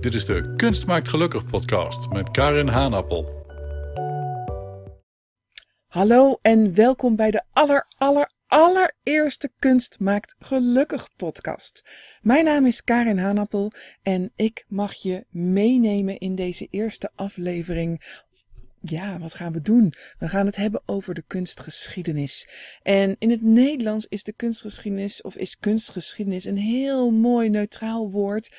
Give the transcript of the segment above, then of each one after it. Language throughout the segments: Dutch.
Dit is de Kunst maakt gelukkig podcast met Karin Haanappel. Hallo en welkom bij de aller aller allereerste Kunst maakt gelukkig podcast. Mijn naam is Karin Haanappel en ik mag je meenemen in deze eerste aflevering ja, wat gaan we doen? We gaan het hebben over de kunstgeschiedenis. En in het Nederlands is de kunstgeschiedenis, of is kunstgeschiedenis, een heel mooi neutraal woord.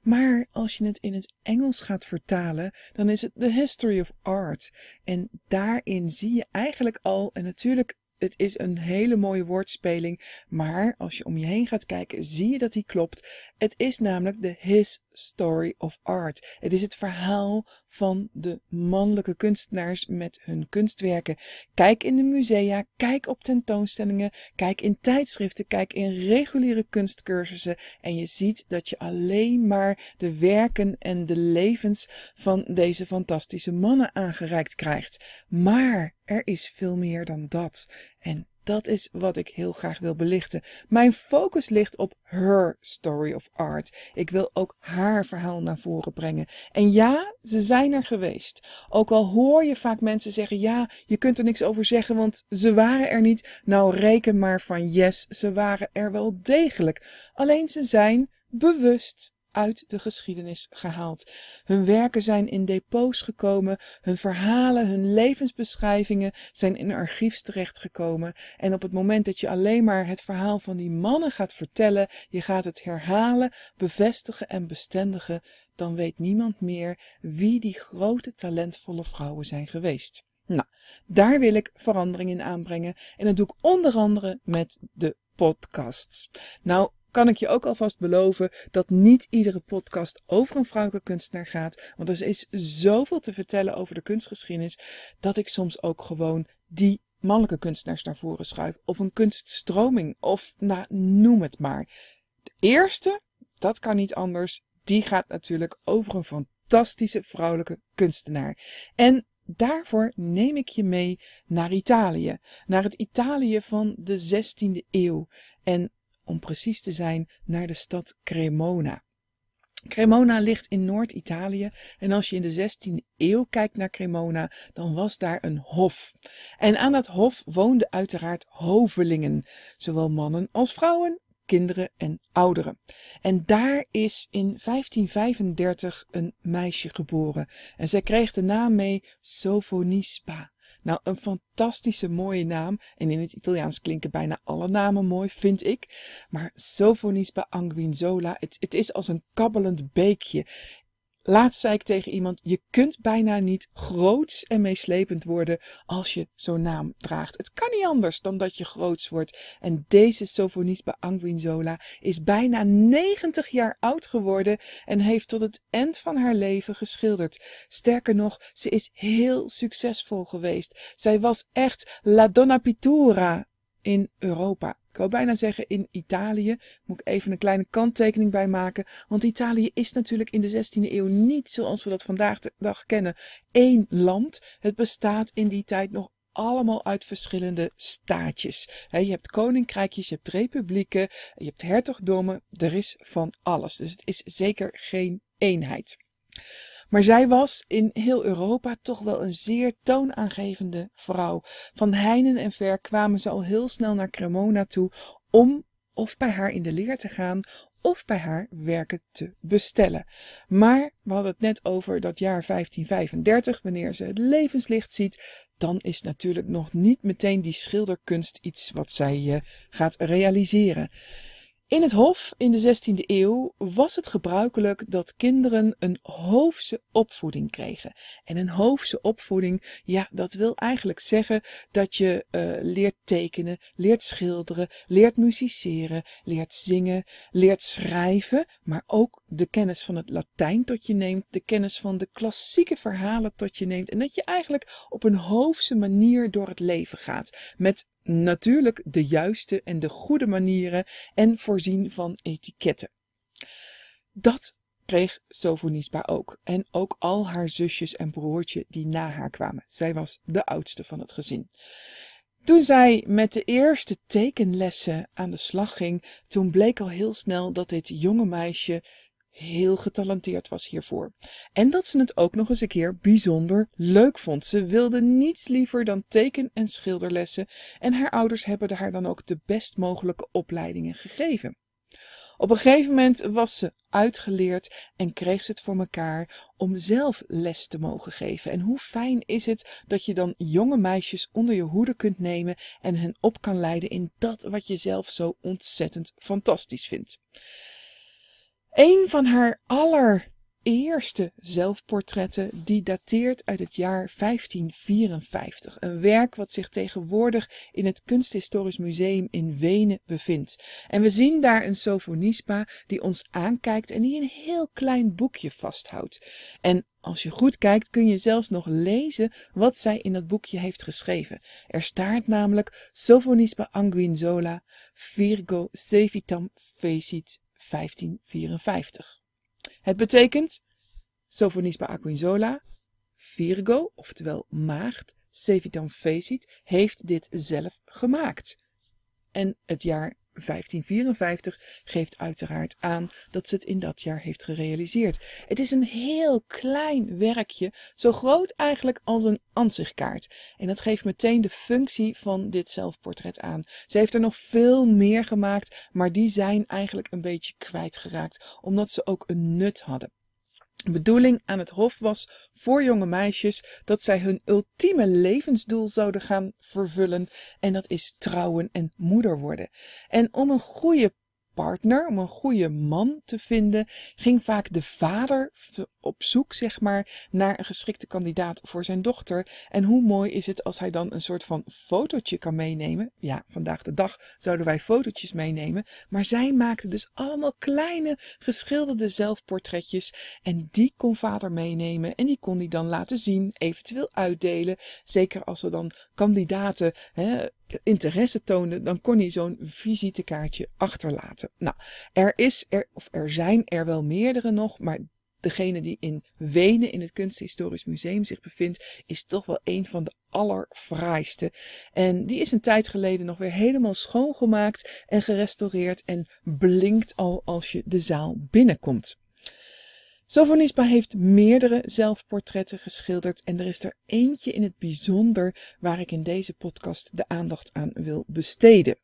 Maar als je het in het Engels gaat vertalen, dan is het the history of art. En daarin zie je eigenlijk al, en natuurlijk het is een hele mooie woordspeling, maar als je om je heen gaat kijken, zie je dat die klopt. Het is namelijk de His Story of Art. Het is het verhaal van de mannelijke kunstenaars met hun kunstwerken. Kijk in de musea, kijk op tentoonstellingen, kijk in tijdschriften, kijk in reguliere kunstcursussen en je ziet dat je alleen maar de werken en de levens van deze fantastische mannen aangereikt krijgt. Maar er is veel meer dan dat. En dat is wat ik heel graag wil belichten. Mijn focus ligt op her story of art. Ik wil ook haar verhaal naar voren brengen. En ja, ze zijn er geweest. Ook al hoor je vaak mensen zeggen: ja, je kunt er niks over zeggen, want ze waren er niet. Nou, reken maar van yes, ze waren er wel degelijk. Alleen ze zijn bewust uit de geschiedenis gehaald. Hun werken zijn in depots gekomen, hun verhalen, hun levensbeschrijvingen zijn in archiefs terechtgekomen. En op het moment dat je alleen maar het verhaal van die mannen gaat vertellen, je gaat het herhalen, bevestigen en bestendigen, dan weet niemand meer wie die grote talentvolle vrouwen zijn geweest. Nou, daar wil ik verandering in aanbrengen en dat doe ik onder andere met de podcasts. Nou, kan ik je ook alvast beloven dat niet iedere podcast over een vrouwelijke kunstenaar gaat. Want er is zoveel te vertellen over de kunstgeschiedenis dat ik soms ook gewoon die mannelijke kunstenaars naar voren schuif. Of een kunststroming of nou, noem het maar. De eerste, dat kan niet anders, die gaat natuurlijk over een fantastische vrouwelijke kunstenaar. En daarvoor neem ik je mee naar Italië. Naar het Italië van de 16e eeuw. En om precies te zijn, naar de stad Cremona. Cremona ligt in Noord-Italië en als je in de 16e eeuw kijkt naar Cremona, dan was daar een hof. En aan dat hof woonden uiteraard hovelingen, zowel mannen als vrouwen, kinderen en ouderen. En daar is in 1535 een meisje geboren en zij kreeg de naam mee Sofonisba. Nou, een fantastische mooie naam. En in het Italiaans klinken bijna alle namen mooi, vind ik. Maar Sofonisba Anguinzola, het, het is als een kabbelend beekje. Laatst zei ik tegen iemand: Je kunt bijna niet groots en meeslepend worden als je zo'n naam draagt. Het kan niet anders dan dat je groots wordt. En deze Sofonisba Anguinzola is bijna 90 jaar oud geworden en heeft tot het eind van haar leven geschilderd. Sterker nog, ze is heel succesvol geweest. Zij was echt La Donna Pittura in Europa. Ik wou bijna zeggen in Italië. Moet ik even een kleine kanttekening bij maken. Want Italië is natuurlijk in de 16e eeuw niet zoals we dat vandaag de dag kennen. één land. Het bestaat in die tijd nog allemaal uit verschillende staatjes. je hebt koninkrijkjes, je hebt republieken, je hebt hertogdommen. Er is van alles. Dus het is zeker geen eenheid. Maar zij was in heel Europa toch wel een zeer toonaangevende vrouw. Van heinen en ver kwamen ze al heel snel naar Cremona toe om of bij haar in de leer te gaan of bij haar werken te bestellen. Maar we hadden het net over dat jaar 1535, wanneer ze het levenslicht ziet, dan is natuurlijk nog niet meteen die schilderkunst iets wat zij uh, gaat realiseren. In het Hof in de 16e eeuw was het gebruikelijk dat kinderen een hoofse opvoeding kregen. En een hoofse opvoeding, ja, dat wil eigenlijk zeggen dat je uh, leert tekenen, leert schilderen, leert musiceren, leert zingen, leert schrijven, maar ook de kennis van het Latijn tot je neemt, de kennis van de klassieke verhalen tot je neemt. En dat je eigenlijk op een hoofse manier door het leven gaat. Met natuurlijk de juiste en de goede manieren en voorzien van etiketten. Dat kreeg Sofonisba ook. En ook al haar zusjes en broertje die na haar kwamen. Zij was de oudste van het gezin. Toen zij met de eerste tekenlessen aan de slag ging, toen bleek al heel snel dat dit jonge meisje heel getalenteerd was hiervoor. En dat ze het ook nog eens een keer bijzonder leuk vond. Ze wilde niets liever dan teken- en schilderlessen en haar ouders hebben haar dan ook de best mogelijke opleidingen gegeven. Op een gegeven moment was ze uitgeleerd en kreeg ze het voor elkaar om zelf les te mogen geven. En hoe fijn is het dat je dan jonge meisjes onder je hoede kunt nemen en hen op kan leiden in dat wat je zelf zo ontzettend fantastisch vindt. Een van haar aller eerste zelfportretten die dateert uit het jaar 1554. Een werk wat zich tegenwoordig in het Kunsthistorisch Museum in Wenen bevindt. En we zien daar een Sofonispa die ons aankijkt en die een heel klein boekje vasthoudt. En als je goed kijkt kun je zelfs nog lezen wat zij in dat boekje heeft geschreven. Er staat namelijk Sofonispa Anguinzola Virgo Sevitam Fecit 1554. Het betekent Sophonisba Aquinzola, Virgo, oftewel maagd, Sevitan Fecit, heeft dit zelf gemaakt. En het jaar 1554 geeft uiteraard aan dat ze het in dat jaar heeft gerealiseerd. Het is een heel klein werkje, zo groot eigenlijk als een ansichtkaart. En dat geeft meteen de functie van dit zelfportret aan. Ze heeft er nog veel meer gemaakt, maar die zijn eigenlijk een beetje kwijtgeraakt, omdat ze ook een nut hadden. Bedoeling aan het hof was voor jonge meisjes dat zij hun ultieme levensdoel zouden gaan vervullen en dat is trouwen en moeder worden. En om een goede partner, om een goede man te vinden, ging vaak de vader op zoek, zeg maar, naar een geschikte kandidaat voor zijn dochter. En hoe mooi is het als hij dan een soort van fotootje kan meenemen. Ja, vandaag de dag zouden wij fotootjes meenemen. Maar zij maakte dus allemaal kleine geschilderde zelfportretjes. En die kon vader meenemen en die kon hij dan laten zien, eventueel uitdelen. Zeker als er dan kandidaten hè, interesse toonde, dan kon hij zo'n visitekaartje achterlaten. Nou, er is er, of er zijn er wel meerdere nog, maar degene die in Wenen in het Kunsthistorisch Museum zich bevindt, is toch wel een van de allerfraaiste. En die is een tijd geleden nog weer helemaal schoongemaakt en gerestaureerd en blinkt al als je de zaal binnenkomt. Sofonisba heeft meerdere zelfportretten geschilderd en er is er eentje in het bijzonder waar ik in deze podcast de aandacht aan wil besteden.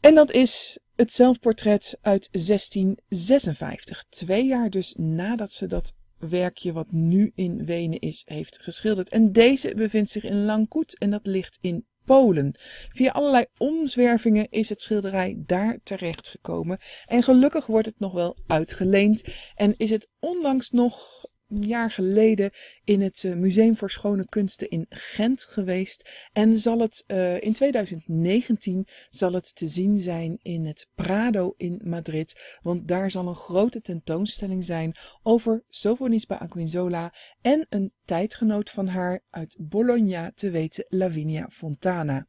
En dat is het zelfportret uit 1656, twee jaar dus nadat ze dat werkje wat nu in Wenen is, heeft geschilderd. En deze bevindt zich in Langkoet en dat ligt in Polen. Via allerlei omzwervingen is het schilderij daar terecht gekomen. En gelukkig wordt het nog wel uitgeleend en is het onlangs nog jaar geleden in het eh, Museum voor Schone Kunsten in Gent geweest. En zal het uh, in 2019 zal het te zien zijn in het Prado in Madrid. Want daar zal een grote tentoonstelling zijn over Sofonisba Aquinzola en een tijdgenoot van haar uit Bologna, te weten Lavinia Fontana.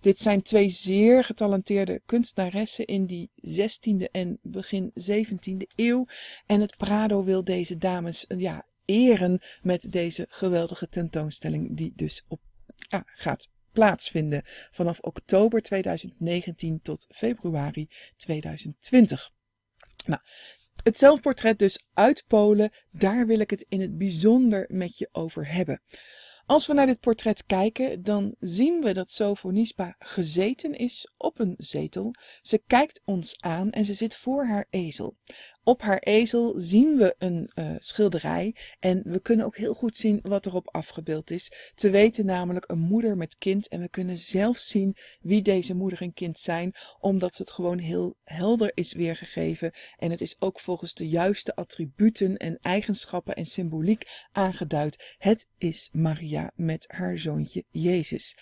Dit zijn twee zeer getalenteerde kunstenaressen in die 16e en begin 17e eeuw. En het Prado wil deze dames ja, eren met deze geweldige tentoonstelling die dus op gaat plaatsvinden vanaf oktober 2019 tot februari 2020. Nou, het zelfportret dus uit Polen, daar wil ik het in het bijzonder met je over hebben. Als we naar dit portret kijken, dan zien we dat Sofonispa gezeten is op een zetel. Ze kijkt ons aan en ze zit voor haar ezel. Op haar ezel zien we een uh, schilderij en we kunnen ook heel goed zien wat erop afgebeeld is. Te weten namelijk een moeder met kind en we kunnen zelfs zien wie deze moeder en kind zijn, omdat het gewoon heel helder is weergegeven en het is ook volgens de juiste attributen en eigenschappen en symboliek aangeduid. Het is Maria met haar zoontje Jezus.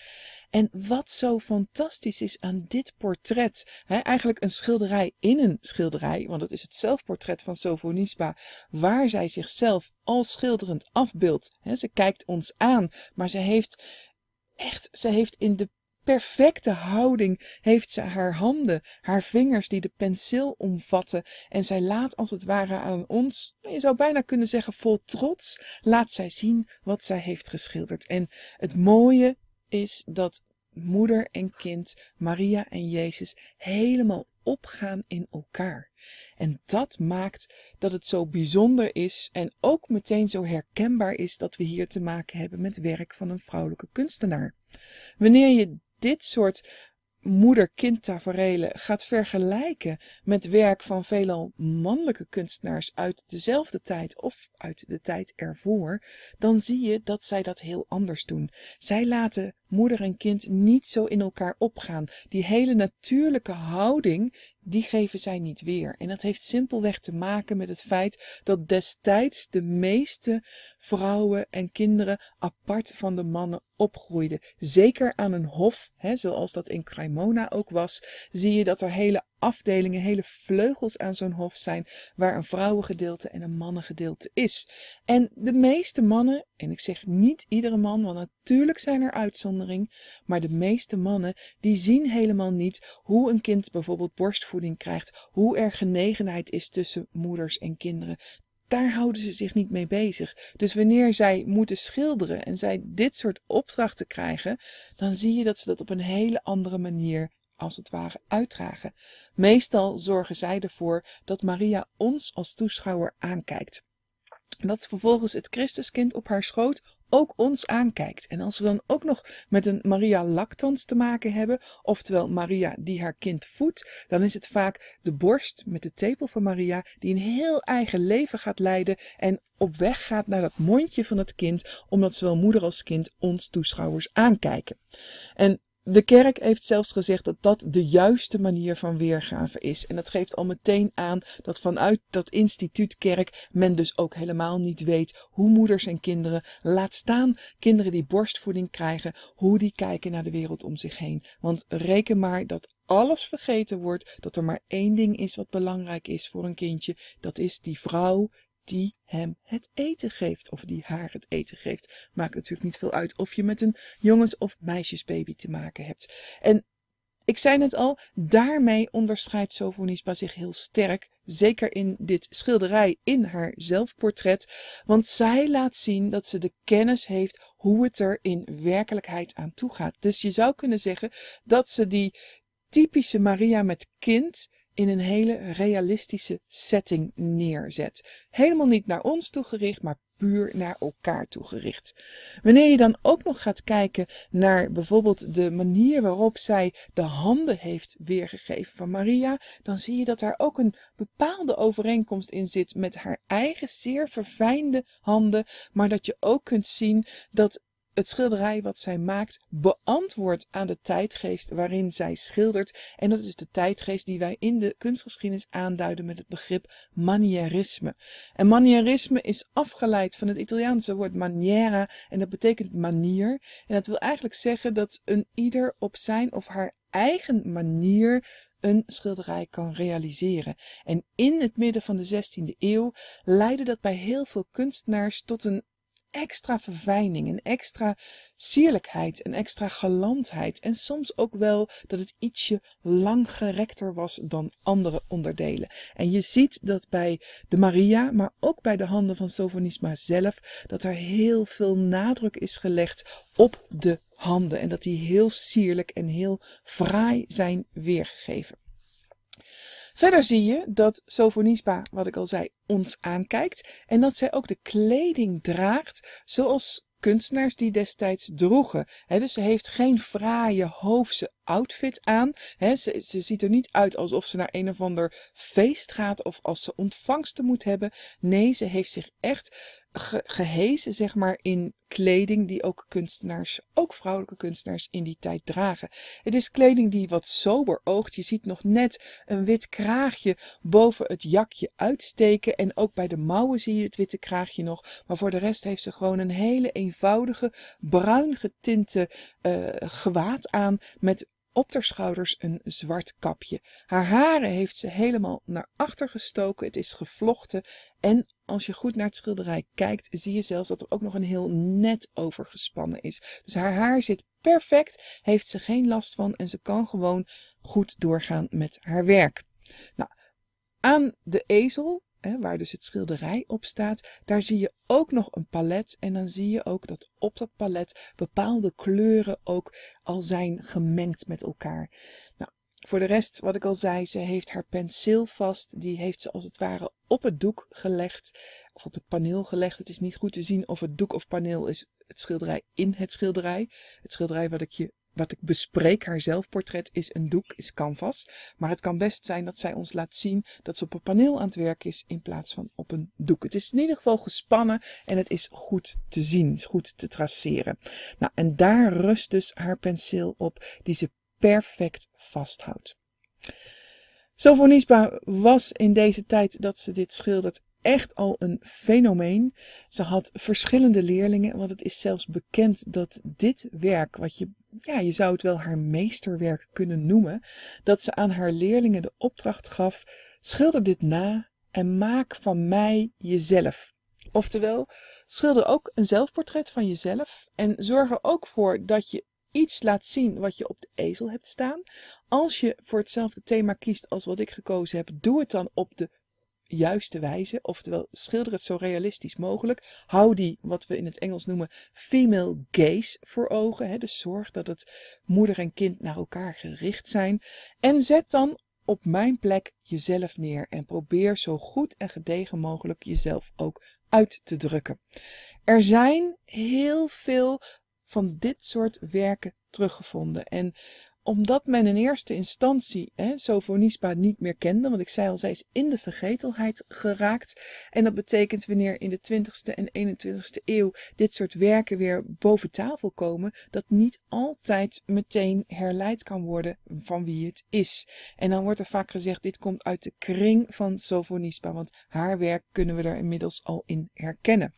En wat zo fantastisch is aan dit portret, hè, eigenlijk een schilderij in een schilderij, want het is het zelfportret van Sofonisba, waar zij zichzelf al schilderend afbeeldt. Ze kijkt ons aan, maar ze heeft echt, ze heeft in de perfecte houding heeft ze haar handen, haar vingers die de penseel omvatten en zij laat als het ware aan ons, je zou bijna kunnen zeggen vol trots, laat zij zien wat zij heeft geschilderd. En het mooie is dat moeder en kind, Maria en Jezus, helemaal opgaan in elkaar. En dat maakt dat het zo bijzonder is en ook meteen zo herkenbaar is dat we hier te maken hebben met werk van een vrouwelijke kunstenaar. Wanneer je dit soort moeder-kind taferelen gaat vergelijken met werk van veelal mannelijke kunstenaars uit dezelfde tijd of uit de tijd ervoor, dan zie je dat zij dat heel anders doen. Zij laten moeder en kind niet zo in elkaar opgaan. Die hele natuurlijke houding, die geven zij niet weer. En dat heeft simpelweg te maken met het feit dat destijds de meeste vrouwen en kinderen apart van de mannen opgroeiden. Zeker aan een hof, hè, zoals dat in Cremona ook was, zie je dat er hele afdelingen, hele vleugels aan zo'n hof zijn, waar een vrouwengedeelte en een mannengedeelte is. En de meeste mannen, en ik zeg niet iedere man, want natuurlijk zijn er uitzonderingen, maar de meeste mannen, die zien helemaal niet hoe een kind bijvoorbeeld borstvoeding krijgt, hoe er genegenheid is tussen moeders en kinderen daar houden ze zich niet mee bezig. Dus wanneer zij moeten schilderen en zij dit soort opdrachten krijgen, dan zie je dat ze dat op een hele andere manier als het ware uitdragen. Meestal zorgen zij ervoor dat Maria ons als toeschouwer aankijkt. Dat vervolgens het Christuskind op haar schoot ook ons aankijkt. En als we dan ook nog met een Maria lactans te maken hebben, oftewel Maria die haar kind voedt, dan is het vaak de borst met de tepel van Maria die een heel eigen leven gaat leiden en op weg gaat naar dat mondje van het kind, omdat zowel moeder als kind ons toeschouwers aankijken. En de kerk heeft zelfs gezegd dat dat de juiste manier van weergave is. En dat geeft al meteen aan dat vanuit dat instituut kerk men dus ook helemaal niet weet hoe moeders en kinderen, laat staan kinderen die borstvoeding krijgen, hoe die kijken naar de wereld om zich heen. Want reken maar dat alles vergeten wordt, dat er maar één ding is wat belangrijk is voor een kindje. Dat is die vrouw die hem het eten geeft of die haar het eten geeft. Maakt natuurlijk niet veel uit of je met een jongens- of meisjesbaby te maken hebt. En ik zei net al, daarmee onderscheidt Sofonisba zich heel sterk, zeker in dit schilderij in haar zelfportret, want zij laat zien dat ze de kennis heeft hoe het er in werkelijkheid aan toe gaat. Dus je zou kunnen zeggen dat ze die typische Maria met kind in een hele realistische setting neerzet. Helemaal niet naar ons toegericht, maar puur naar elkaar toegericht. Wanneer je dan ook nog gaat kijken naar bijvoorbeeld de manier waarop zij de handen heeft weergegeven van Maria, dan zie je dat daar ook een bepaalde overeenkomst in zit met haar eigen zeer verfijnde handen, maar dat je ook kunt zien dat het schilderij wat zij maakt beantwoordt aan de tijdgeest waarin zij schildert. En dat is de tijdgeest die wij in de kunstgeschiedenis aanduiden met het begrip manierisme. En manierisme is afgeleid van het Italiaanse woord maniera en dat betekent manier. En dat wil eigenlijk zeggen dat een ieder op zijn of haar eigen manier een schilderij kan realiseren. En in het midden van de 16e eeuw leidde dat bij heel veel kunstenaars tot een extra verfijning, een extra sierlijkheid, een extra galantheid en soms ook wel dat het ietsje langgerekter was dan andere onderdelen. En je ziet dat bij de Maria, maar ook bij de handen van Sofonisma zelf, dat er heel veel nadruk is gelegd op de handen en dat die heel sierlijk en heel fraai zijn weergegeven. Verder zie je dat Sofonisba, wat ik al zei, ons aankijkt en dat zij ook de kleding draagt zoals kunstenaars die destijds droegen. dus ze heeft geen fraaie hoofdse outfit aan. ze, ze, ziet er niet uit alsof ze naar een of ander feest gaat of als ze ontvangsten moet hebben. Nee, ze heeft zich echt gehezen, zeg maar, in kleding die ook kunstenaars, ook vrouwelijke kunstenaars in die tijd dragen. Het is kleding die wat sober oogt. Je ziet nog net een wit kraagje boven het jakje uitsteken en ook bij de mouwen zie je het witte kraagje nog. Maar voor de rest heeft ze gewoon een hele eenvoudige bruin getinte uh, gewaad aan met op haar schouders een zwart kapje. Haar haren heeft ze helemaal naar achter gestoken. Het is gevlochten. En als je goed naar het schilderij kijkt, zie je zelfs dat er ook nog een heel net over gespannen is. Dus haar haar zit perfect, heeft ze geen last van en ze kan gewoon goed doorgaan met haar werk. Nou, aan de ezel waar dus het schilderij op staat, daar zie je ook nog een palet. En dan zie je ook dat op dat palet bepaalde kleuren ook al zijn gemengd met elkaar. Nou, voor de rest, wat ik al zei, ze heeft haar penseel vast. Die heeft ze als het ware op het doek gelegd. Of op het paneel gelegd. Het is niet goed te zien of het doek of paneel is het schilderij in het schilderij. Het schilderij wat ik je wat ik bespreek, haar zelfportret, is een doek, is canvas. Maar het kan best zijn dat zij ons laat zien dat ze op een paneel aan het werk is in plaats van op een doek. Het is in ieder geval gespannen en het is goed te zien, goed te traceren. Nou, en daar rust dus haar penseel op, die ze perfect vasthoudt. Sofonisba was in deze tijd dat ze dit schildert echt al een fenomeen. Ze had verschillende leerlingen, want het is zelfs bekend dat dit werk, wat je, ja, je zou het wel haar meesterwerk kunnen noemen, dat ze aan haar leerlingen de opdracht gaf: schilder dit na en maak van mij jezelf. Oftewel, schilder ook een zelfportret van jezelf en zorg er ook voor dat je iets laat zien wat je op de ezel hebt staan. Als je voor hetzelfde thema kiest als wat ik gekozen heb, doe het dan op de juiste wijze. Oftewel, schilder het zo realistisch mogelijk. Hou die, wat we in het Engels noemen, female gaze voor ogen. Hè? Dus zorg dat het moeder en kind naar elkaar gericht zijn. En zet dan op mijn plek jezelf neer en probeer zo goed en gedegen mogelijk jezelf ook uit te drukken. Er zijn heel veel van dit soort werken teruggevonden. En omdat men in eerste instantie hè, niet meer kende, want ik zei al, zij is in de vergetelheid geraakt. En dat betekent wanneer in de 20ste en 21ste eeuw dit soort werken weer boven tafel komen, dat niet altijd meteen herleid kan worden van wie het is. En dan wordt er vaak gezegd, dit komt uit de kring van Sofonisba, want haar werk kunnen we er inmiddels al in herkennen.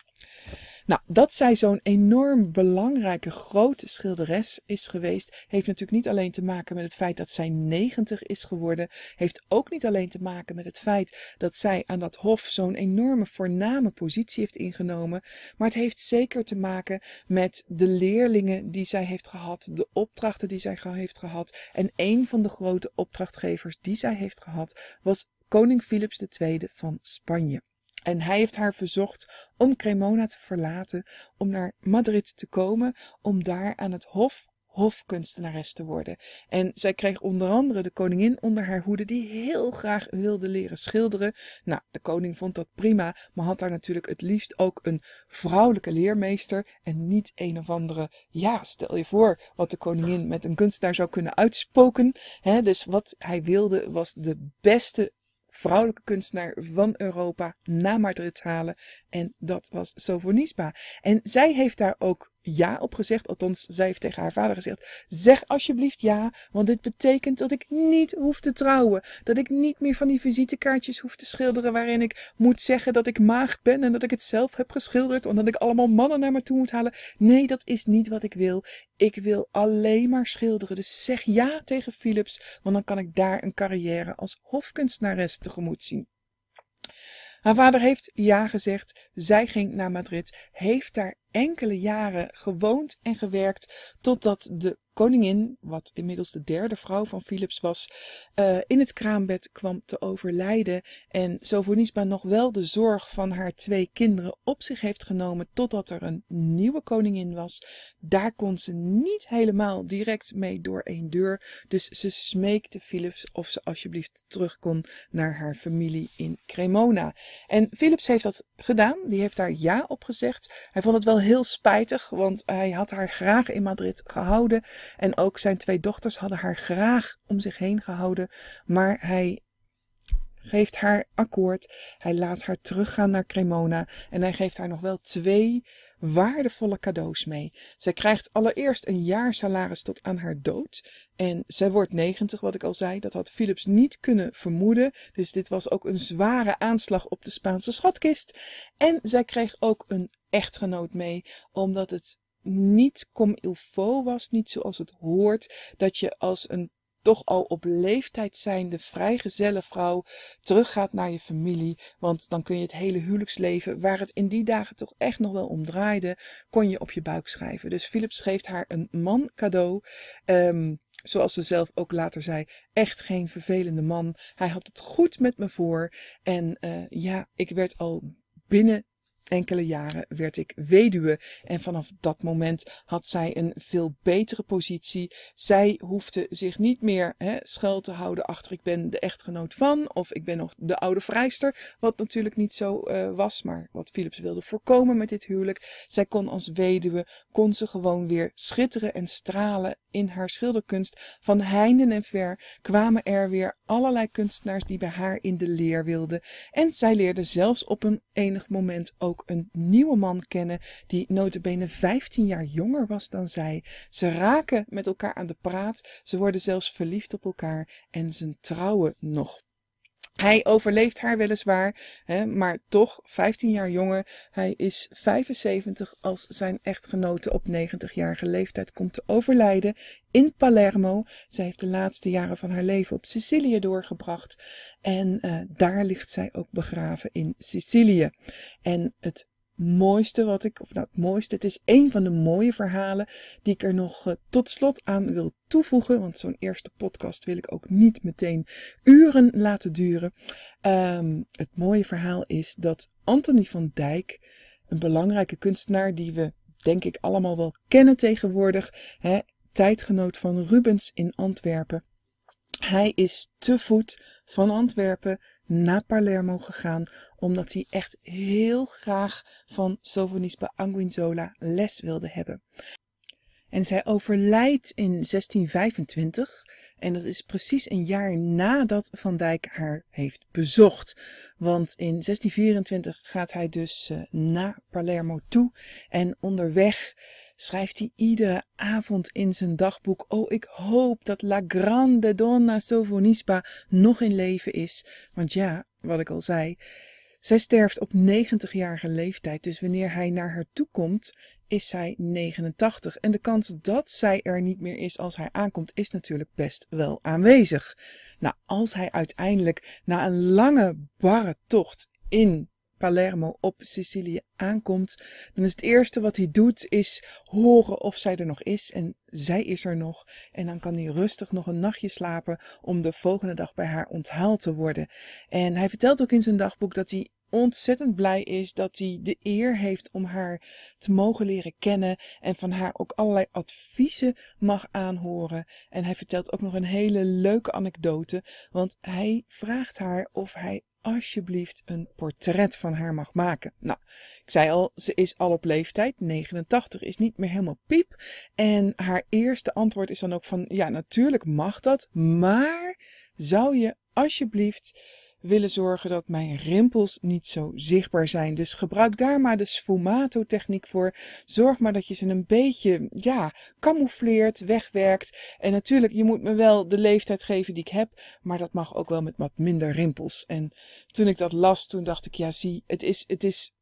Nou, dat zij zo'n enorm belangrijke grote schilderes is geweest, heeft natuurlijk niet alleen te maken met het feit dat zij 90 is geworden, heeft ook niet alleen te maken met het feit dat zij aan dat hof zo'n enorme voorname positie heeft ingenomen, maar het heeft zeker te maken met de leerlingen die zij heeft gehad, de opdrachten die zij heeft gehad. En een van de grote opdrachtgevers die zij heeft gehad was koning Philips II van Spanje. En hij heeft haar verzocht om Cremona te verlaten, om naar Madrid te komen, om daar aan het hof hofkunstenares te worden. En zij kreeg onder andere de koningin onder haar hoede, die heel graag wilde leren schilderen. Nou, de koning vond dat prima, maar had daar natuurlijk het liefst ook een vrouwelijke leermeester en niet een of andere. Ja, stel je voor wat de koningin met een kunstenaar zou kunnen uitspoken. Dus wat hij wilde was de beste vrouwelijke kunstenaar van Europa naar Madrid halen. En dat was Sofonisba. En zij heeft daar ook ja op gezegd. Althans, zij heeft tegen haar vader gezegd: Zeg alsjeblieft ja, want dit betekent dat ik niet hoef te trouwen. Dat ik niet meer van die visitekaartjes hoef te schilderen waarin ik moet zeggen dat ik maagd ben en dat ik het zelf heb geschilderd. Omdat ik allemaal mannen naar me toe moet halen. Nee, dat is niet wat ik wil. Ik wil alleen maar schilderen. Dus zeg ja tegen Philips, want dan kan ik daar een carrière als hofkunstenares tegemoet zien. Haar vader heeft ja gezegd. Zij ging naar Madrid, heeft daar enkele jaren gewoond en gewerkt totdat de koningin, wat inmiddels de derde vrouw van Philips was, uh, in het kraambed kwam te overlijden en Sofonisba nog wel de zorg van haar twee kinderen op zich heeft genomen totdat er een nieuwe koningin was. Daar kon ze niet helemaal direct mee door één deur, dus ze smeekte Philips of ze alsjeblieft terug kon naar haar familie in Cremona. En Philips heeft dat gedaan, die heeft daar ja op gezegd. Hij vond het wel heel spijtig, want hij had haar graag in Madrid gehouden. En ook zijn twee dochters hadden haar graag om zich heen gehouden. Maar hij geeft haar akkoord. Hij laat haar teruggaan naar Cremona. En hij geeft haar nog wel twee waardevolle cadeaus mee. Zij krijgt allereerst een jaar salaris tot aan haar dood. En zij wordt 90, wat ik al zei. Dat had Philips niet kunnen vermoeden. Dus dit was ook een zware aanslag op de Spaanse schatkist. En zij kreeg ook een echtgenoot mee, omdat het niet comme il faut was, niet zoals het hoort, dat je als een toch al op leeftijd zijnde vrijgezelle vrouw teruggaat naar je familie. Want dan kun je het hele huwelijksleven, waar het in die dagen toch echt nog wel om draaide, kon je op je buik schrijven. Dus Philips geeft haar een man cadeau. Um, zoals ze zelf ook later zei, echt geen vervelende man. Hij had het goed met me voor. En uh, ja, ik werd al binnen enkele jaren werd ik weduwe en vanaf dat moment had zij een veel betere positie. Zij hoefde zich niet meer hè, schuil te houden achter ik ben de echtgenoot van of ik ben nog de oude vrijster, wat natuurlijk niet zo uh, was, maar wat Philips wilde voorkomen met dit huwelijk. Zij kon als weduwe, kon ze gewoon weer schitteren en stralen in haar schilderkunst. Van heinden en ver kwamen er weer allerlei kunstenaars die bij haar in de leer wilden en zij leerde zelfs op een enig moment ook een nieuwe man kennen die notabene 15 jaar jonger was dan zij. Ze raken met elkaar aan de praat, ze worden zelfs verliefd op elkaar en ze trouwen nog. Hij overleeft haar weliswaar, hè, maar toch 15 jaar jonger. Hij is 75 als zijn echtgenote op 90-jarige leeftijd komt te overlijden in Palermo. Zij heeft de laatste jaren van haar leven op Sicilië doorgebracht. En uh, daar ligt zij ook begraven in Sicilië. En het mooiste wat ik, of nou het mooiste, het is een van de mooie verhalen die ik er nog uh, tot slot aan wil toevoegen. Want zo'n eerste podcast wil ik ook niet meteen uren laten duren. Um, het mooie verhaal is dat Anthony van Dijk, een belangrijke kunstenaar die we denk ik allemaal wel kennen tegenwoordig, hè, tijdgenoot van Rubens in Antwerpen. Hij is te voet van Antwerpen naar Palermo gegaan, omdat hij echt heel graag van Sofonisba Anguinzola les wilde hebben. En zij overlijdt in 1625 en dat is precies een jaar nadat Van Dijk haar heeft bezocht. Want in 1624 gaat hij dus uh, naar Palermo toe en onderweg schrijft hij iedere avond in zijn dagboek: Oh, ik hoop dat La Grande Donna Sofonisba nog in leven is. Want ja, wat ik al zei, zij sterft op 90-jarige leeftijd. Dus wanneer hij naar haar toe komt, is zij 89. En de kans dat zij er niet meer is als hij aankomt, is natuurlijk best wel aanwezig. Nou, als hij uiteindelijk na een lange barre tocht in Palermo op Sicilië aankomt, dan is het eerste wat hij doet is horen of zij er nog is. En zij is er nog. En dan kan hij rustig nog een nachtje slapen om de volgende dag bij haar onthaald te worden. En hij vertelt ook in zijn dagboek dat hij ontzettend blij is dat hij de eer heeft om haar te mogen leren kennen en van haar ook allerlei adviezen mag aanhoren. En hij vertelt ook nog een hele leuke anekdote, want hij vraagt haar of hij alsjeblieft een portret van haar mag maken. Nou, ik zei al, ze is al op leeftijd, 89 is niet meer helemaal piep. En haar eerste antwoord is dan ook van, ja, natuurlijk mag dat, maar zou je alsjeblieft willen zorgen dat mijn rimpels niet zo zichtbaar zijn. Dus gebruik daar maar de sfumato techniek voor. Zorg maar dat je ze een beetje, ja, camoufleert, wegwerkt. En natuurlijk, je moet me wel de leeftijd geven die ik heb, maar dat mag ook wel met wat minder rimpels. En toen ik dat las, toen dacht ik, ja, zie, het is, het is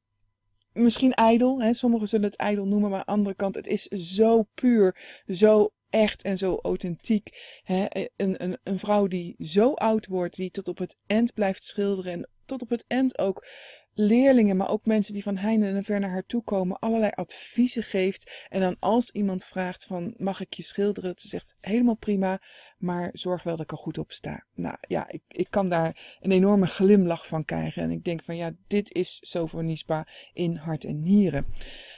misschien ijdel. Hè? Sommigen zullen het ijdel noemen, maar aan de andere kant, het is zo puur, zo echt en zo authentiek. Hè? Een, een, een vrouw die zo oud wordt, die tot op het eind blijft schilderen en tot op het eind ook leerlingen, maar ook mensen die van heinde en ver naar haar toe komen, allerlei adviezen geeft. En dan als iemand vraagt van, mag ik je schilderen? Ze zegt, helemaal prima, maar zorg wel dat ik er goed op sta. Nou ja, ik, ik kan daar een enorme glimlach van krijgen. En ik denk van, ja, dit is Sofonisba in hart en nieren.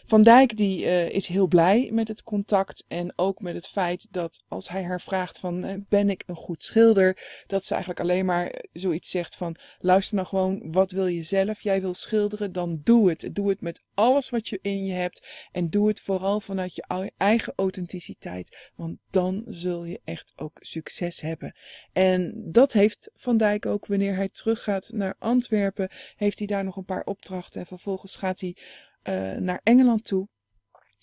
Van Dijk die uh, is heel blij met het contact en ook met het feit dat als hij haar vraagt van, uh, ben ik een goed schilder? Dat ze eigenlijk alleen maar zoiets zegt van, luister nou gewoon, wat wil je zelf? Jij wil schilderen, dan doe het. Doe het met alles wat je in je hebt. En doe het vooral vanuit je eigen authenticiteit. Want dan zul je echt ook succes hebben. En dat heeft Van Dijk ook wanneer hij teruggaat naar Antwerpen. Heeft hij daar nog een paar opdrachten. En vervolgens gaat hij uh, naar Engeland toe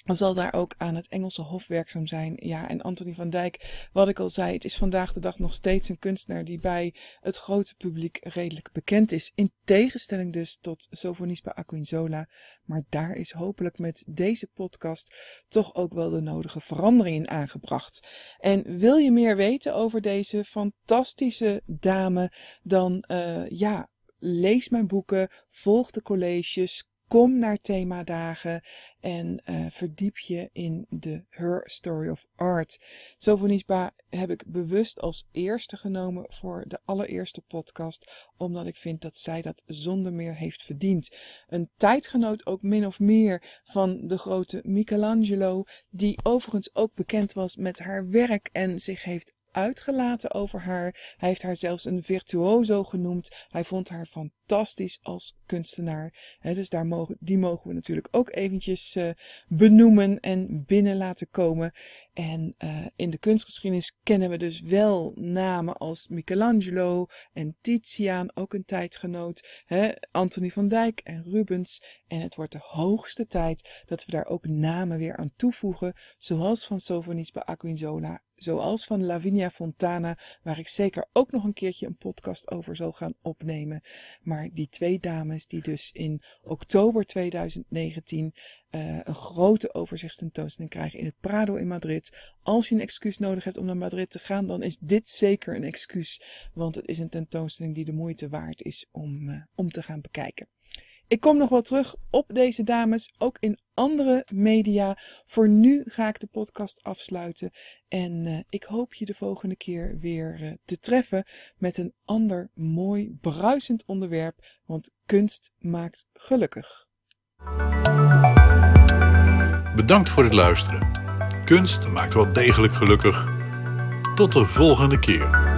zal daar ook aan het Engelse Hof werkzaam zijn. Ja, en Anthony van Dijk, wat ik al zei, het is vandaag de dag nog steeds een kunstenaar die bij het grote publiek redelijk bekend is. In tegenstelling dus tot Sofonisba Aquinzola. Maar daar is hopelijk met deze podcast toch ook wel de nodige verandering in aangebracht. En wil je meer weten over deze fantastische dame, dan uh, ja, lees mijn boeken, volg de colleges, Kom naar themadagen en uh, verdiep je in de Her Story of Art. Sofonisba heb ik bewust als eerste genomen voor de allereerste podcast, omdat ik vind dat zij dat zonder meer heeft verdiend. Een tijdgenoot ook min of meer van de grote Michelangelo, die overigens ook bekend was met haar werk en zich heeft uitgelaten over haar. Hij heeft haar zelfs een virtuoso genoemd. Hij vond haar fantastisch als kunstenaar. dus daar mogen, die mogen we natuurlijk ook eventjes uh, benoemen en binnen laten komen. En uh, in de kunstgeschiedenis kennen we dus wel namen als Michelangelo en Titiaan, ook een tijdgenoot. Hè, Anthony van Dijk en Rubens. En het wordt de hoogste tijd dat we daar ook namen weer aan toevoegen, zoals van Sofonis bij Aquinzola zoals van Lavinia Fontana, waar ik zeker ook nog een keertje een podcast over zal gaan opnemen. Maar die twee dames die dus in oktober 2019 uh, een grote overzichtstentoonstelling krijgen in het Prado in Madrid. Als je een excuus nodig hebt om naar Madrid te gaan, dan is dit zeker een excuus, want het is een tentoonstelling die de moeite waard is om, uh, om te gaan bekijken. Ik kom nog wel terug op deze dames, ook in andere media. Voor nu ga ik de podcast afsluiten. En uh, ik hoop je de volgende keer weer uh, te treffen met een ander mooi, bruisend onderwerp. Want kunst maakt gelukkig. Bedankt voor het luisteren. Kunst maakt wel degelijk gelukkig. Tot de volgende keer.